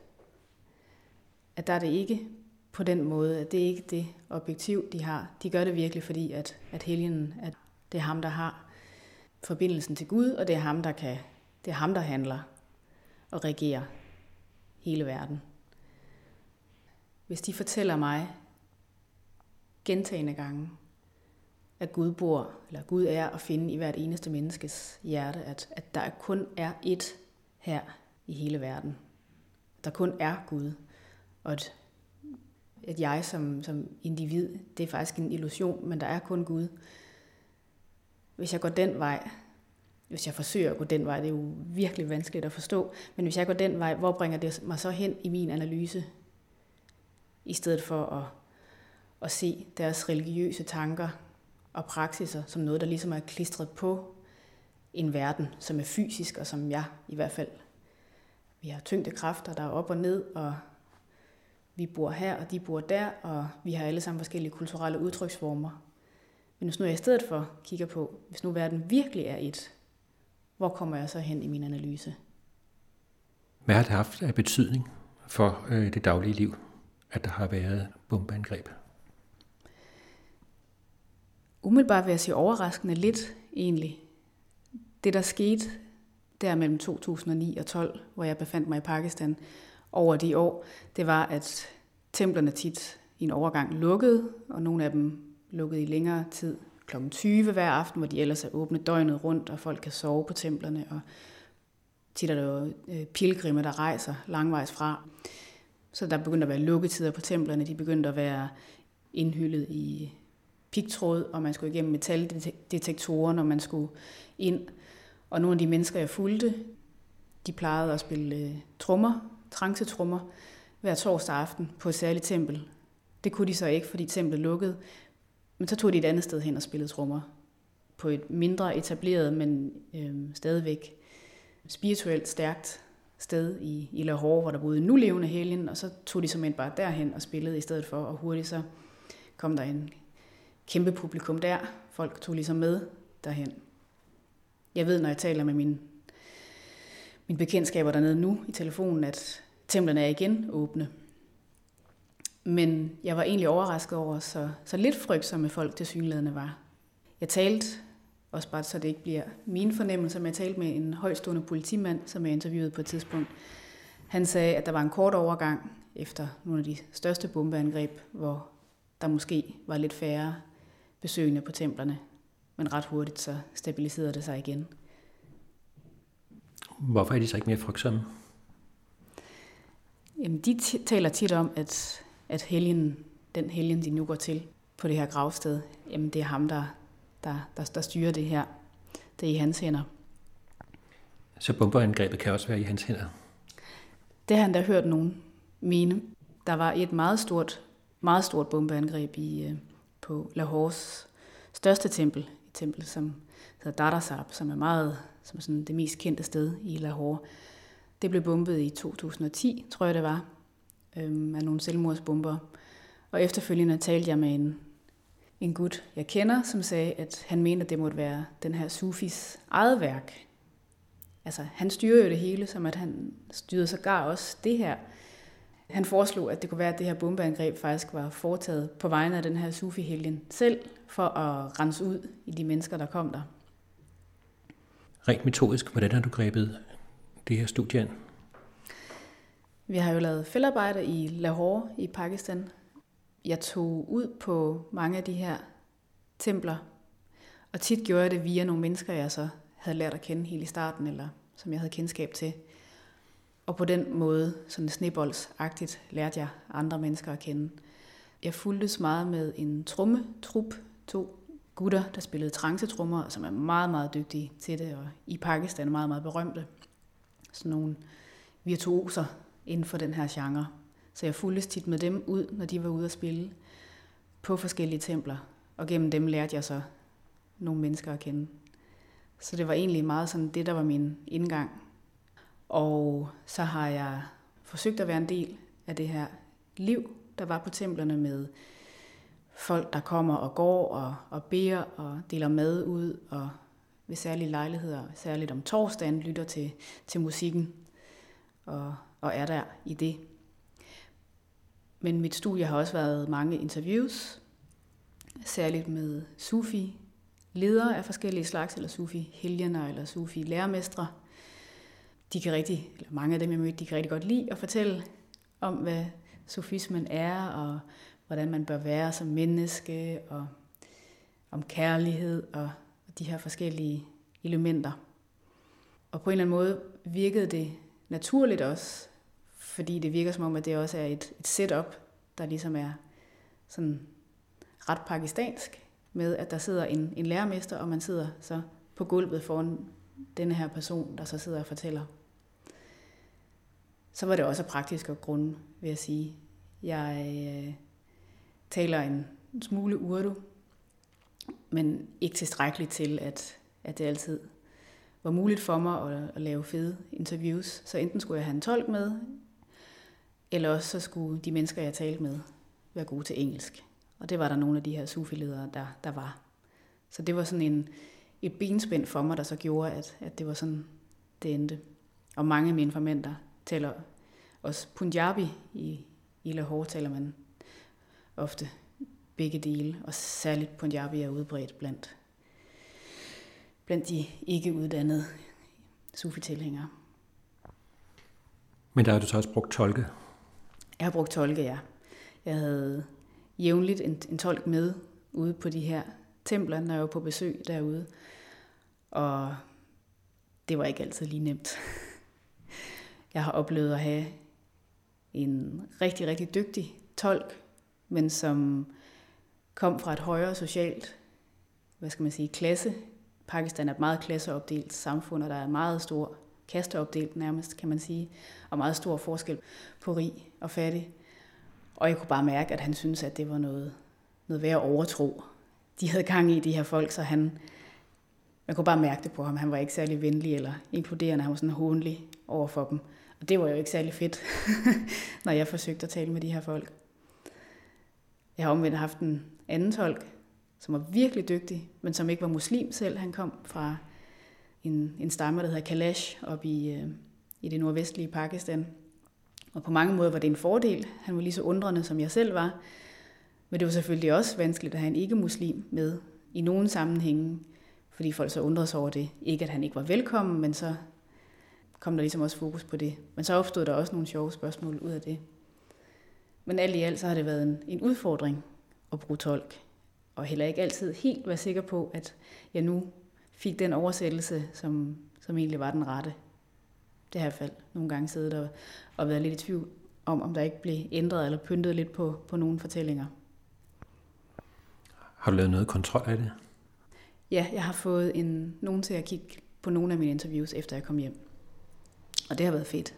at der er det ikke på den måde, at det er ikke det objektiv, de har. De gør det virkelig, fordi at, at helgen, at det er ham, der har forbindelsen til Gud, og det er ham, der kan, det er ham, der handler og regerer hele verden. Hvis de fortæller mig gentagende gange, at Gud bor, eller Gud er at finde i hvert eneste menneskes hjerte, at, at der kun er ét her i hele verden. Der kun er Gud, og at, at jeg som, som individ, det er faktisk en illusion, men der er kun Gud. Hvis jeg går den vej, hvis jeg forsøger at gå den vej, det er jo virkelig vanskeligt at forstå, men hvis jeg går den vej, hvor bringer det mig så hen i min analyse, i stedet for at, at se deres religiøse tanker og praksiser som noget, der ligesom er klistret på en verden, som er fysisk, og som jeg i hvert fald, vi har tyngdekræfter, der er op og ned, og vi bor her, og de bor der, og vi har alle sammen forskellige kulturelle udtryksformer. Men hvis nu jeg i stedet for kigger på, hvis nu verden virkelig er et, hvor kommer jeg så hen i min analyse? Hvad har det haft af betydning for øh, det daglige liv, at der har været bombeangreb? Umiddelbart vil jeg sige overraskende lidt egentlig. Det, der skete der mellem 2009 og 12, hvor jeg befandt mig i Pakistan over de år, det var, at templerne tit i en overgang lukkede, og nogle af dem lukkede i længere tid kl. 20 hver aften, hvor de ellers er åbne døgnet rundt, og folk kan sove på templerne, og tit er der jo øh, pilgrimme, der rejser langvejs fra. Så der begyndte at være lukketider på templerne, de begyndte at være indhyllet i pigtråd, og man skulle igennem metaldetektorer, når man skulle ind. Og nogle af de mennesker, jeg fulgte, de plejede at spille øh, trommer, trancetrummer, hver torsdag aften på et særligt tempel. Det kunne de så ikke, fordi templet lukkede. Men så tog de et andet sted hen og spillede trommer. På et mindre etableret, men øh, stadigvæk spirituelt stærkt sted i, i Lahore, hvor der boede en nulevende helgen, og så tog de simpelthen bare derhen og spillede i stedet for, og hurtigt så kom der en kæmpe publikum der. Folk tog ligesom med derhen. Jeg ved, når jeg taler med mine, mine bekendtskaber dernede nu i telefonen, at templerne er igen åbne. Men jeg var egentlig overrasket over, så, så lidt frygtsomme folk til synlædende var. Jeg talte, også bare så det ikke bliver mine fornemmelser, men jeg talte med en højstående politimand, som jeg interviewede på et tidspunkt. Han sagde, at der var en kort overgang efter nogle af de største bombeangreb, hvor der måske var lidt færre besøgende på templerne, men ret hurtigt så stabiliserede det sig igen. Hvorfor er de så ikke mere frygtsomme? Jamen, de taler tit om, at, at helgen, den helgen, de nu går til på det her gravsted, jamen det er ham, der, der, der, der styrer det her. Det er i hans hænder. Så bomberangrebet kan også være i hans hænder? Det har han da hørt nogen mene. Der var et meget stort, meget stort bombeangreb i, øh, på Lahores største tempel, et tempel, som hedder Dadarsab, som er meget, som er sådan det mest kendte sted i Lahore. Det blev bombet i 2010, tror jeg det var, øh, af nogle selvmordsbomber. Og efterfølgende talte jeg med en, en gut, jeg kender, som sagde, at han mente, at det måtte være den her Sufis eget værk. Altså, han styrer jo det hele, som at han styrede sågar også det her. Han foreslog, at det kunne være, at det her bombeangreb faktisk var foretaget på vegne af den her sufi selv, for at rense ud i de mennesker, der kom der. Rent metodisk, hvordan har du grebet det her studie an? Vi har jo lavet feltarbejde i Lahore i Pakistan. Jeg tog ud på mange af de her templer, og tit gjorde jeg det via nogle mennesker, jeg så havde lært at kende helt i starten, eller som jeg havde kendskab til. Og på den måde, sådan sneboldsagtigt, lærte jeg andre mennesker at kende. Jeg fulgtes meget med en trommetrup, to gutter, der spillede trancetrummer, som er meget, meget dygtige til det, og i Pakistan meget, meget berømte. Sådan nogle virtuoser inden for den her genre. Så jeg fulgtes tit med dem ud, når de var ude at spille på forskellige templer. Og gennem dem lærte jeg så nogle mennesker at kende. Så det var egentlig meget sådan det, der var min indgang. Og så har jeg forsøgt at være en del af det her liv, der var på templerne med folk, der kommer og går og, og beder og deler mad ud og ved særlige lejligheder, særligt om torsdagen, lytter til, til musikken og, og er der i det. Men mit studie har også været mange interviews, særligt med Sufi, ledere af forskellige slags, eller Sufi helgener, eller Sufi lærermestre. De kan rigtig, eller mange af dem jeg mødte, de kan rigtig godt lide at fortælle om, hvad sufismen er, og hvordan man bør være som menneske, og om kærlighed, og de her forskellige elementer. Og på en eller anden måde virkede det naturligt også, fordi det virker som om, at det også er et, et setup, der ligesom er sådan ret pakistansk, med at der sidder en, en lærermester, og man sidder så på gulvet foran denne her person, der så sidder og fortæller. Så var det også praktisk og grund, vil jeg sige. Jeg øh, taler en smule urdu, men ikke tilstrækkeligt til, at, at det altid var muligt for mig at, at lave fede interviews. Så enten skulle jeg have en tolk med, eller også så skulle de mennesker, jeg talte med, være gode til engelsk. Og det var der nogle af de her sufiledere, der, der var. Så det var sådan en, et benspænd for mig, der så gjorde, at, at det var sådan, det endte. Og mange af mine informanter taler også Punjabi. I, i Lahore taler man ofte begge dele, og særligt Punjabi er udbredt blandt, blandt de ikke uddannede sufi-tilhængere. Men der har du så også brugt tolke? Jeg har brugt tolke, ja. Jeg havde jævnligt en, en tolk med ude på de her templer, når jeg var på besøg derude. Og det var ikke altid lige nemt. Jeg har oplevet at have en rigtig, rigtig dygtig tolk, men som kom fra et højere socialt, hvad skal man sige, klasse. Pakistan er et meget klasseopdelt samfund, og der er meget stor kasteopdelt nærmest, kan man sige, og meget stor forskel på rig og fattig. Og jeg kunne bare mærke, at han syntes, at det var noget, noget værd at overtro. De havde gang i de her folk, så han, man kunne bare mærke det på ham. Han var ikke særlig venlig eller inkluderende. Han var sådan hånlig over for dem. Og det var jo ikke særlig fedt, når jeg forsøgte at tale med de her folk. Jeg har omvendt haft en anden tolk, som var virkelig dygtig, men som ikke var muslim selv. Han kom fra en, en stamme, der hedder Kalash, op i, øh, i det nordvestlige Pakistan. Og på mange måder var det en fordel. Han var lige så undrende, som jeg selv var. Men det var selvfølgelig også vanskeligt at have en ikke-muslim med i nogen sammenhænge, fordi folk så undrede sig over det. Ikke at han ikke var velkommen, men så kom der ligesom også fokus på det. Men så opstod der også nogle sjove spørgsmål ud af det. Men alt i alt så har det været en, en udfordring at bruge tolk. Og heller ikke altid helt være sikker på, at jeg nu fik den oversættelse, som, som egentlig var den rette. Det har jeg i hvert fald nogle gange siddet og, og været lidt i tvivl om, om der ikke blev ændret eller pyntet lidt på, på nogle fortællinger. Har du lavet noget kontrol af det? Ja, jeg har fået en, nogen til at kigge på nogle af mine interviews, efter jeg kom hjem. Og det har været fedt.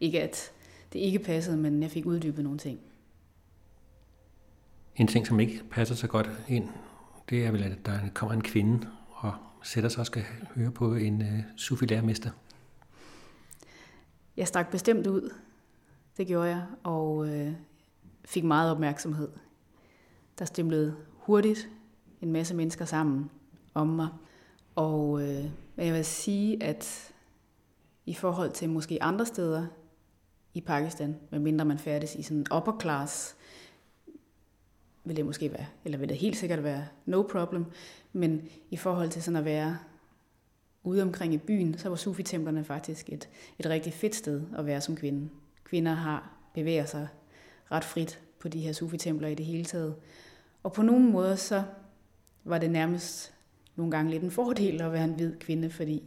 Ikke at det ikke passede, men jeg fik uddybet nogle ting. En ting, som ikke passer så godt ind, det er vel, at der kommer en kvinde sætter sig og skal høre på en øh, sufilærmester? Jeg stak bestemt ud. Det gjorde jeg, og øh, fik meget opmærksomhed. Der stemlede hurtigt en masse mennesker sammen om mig. Og øh, jeg vil sige, at i forhold til måske andre steder i Pakistan, medmindre man færdes i sådan en upper class, vil det måske være, eller vil det helt sikkert være no problem, men i forhold til sådan at være ude omkring i byen, så var Sufi-templerne faktisk et, et rigtig fedt sted at være som kvinde. Kvinder har bevæger sig ret frit på de her Sufi-templer i det hele taget. Og på nogle måder så var det nærmest nogle gange lidt en fordel at være en hvid kvinde, fordi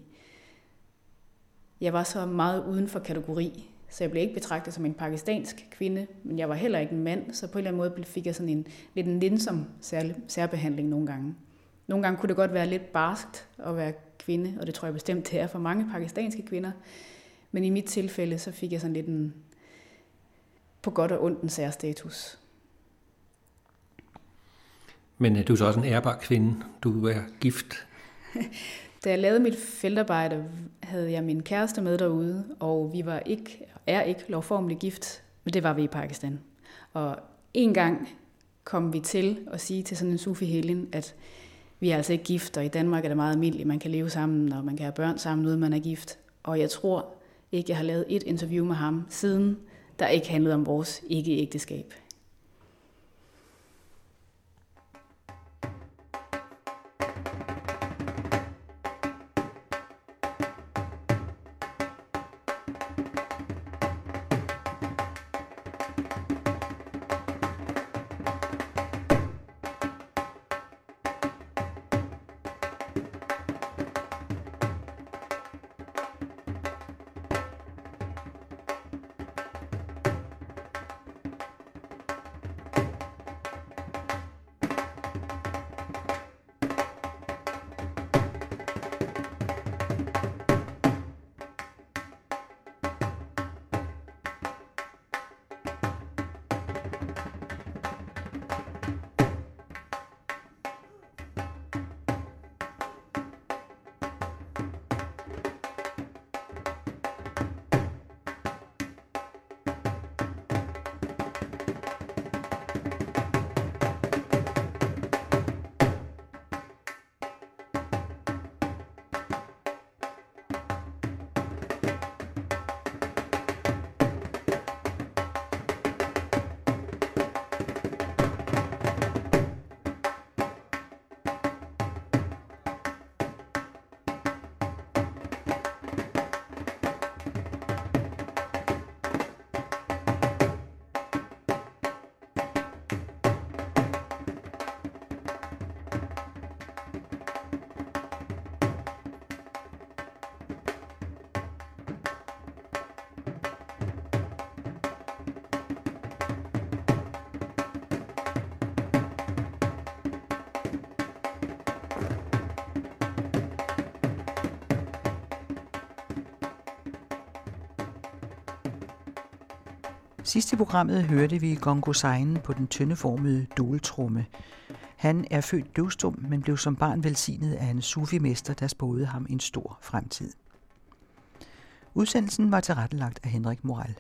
jeg var så meget uden for kategori, så jeg blev ikke betragtet som en pakistansk kvinde, men jeg var heller ikke en mand, så på en eller anden måde fik jeg sådan en lidt en linsom sær, særbehandling nogle gange. Nogle gange kunne det godt være lidt barskt at være kvinde, og det tror jeg bestemt det er for mange pakistanske kvinder. Men i mit tilfælde, så fik jeg sådan lidt en, på godt og ondt en særstatus. Men øh, du er så også en ærbar kvinde. Du er gift. Da jeg lavede mit feltarbejde, havde jeg min kæreste med derude, og vi var ikke, er ikke lovformeligt gift, men det var vi i Pakistan. Og en gang kom vi til at sige til sådan en sufi helin, at vi er altså ikke gift, og i Danmark er det meget almindeligt, man kan leve sammen, og man kan have børn sammen, uden man er gift. Og jeg tror ikke, jeg har lavet et interview med ham siden, der ikke handlede om vores ikke-ægteskab. Sidst i programmet hørte vi Gongo Seinen på den tyndeformede doletrumme. Han er født døvstum, men blev som barn velsignet af en sufimester, der spåede ham en stor fremtid. Udsendelsen var tilrettelagt af Henrik Moral.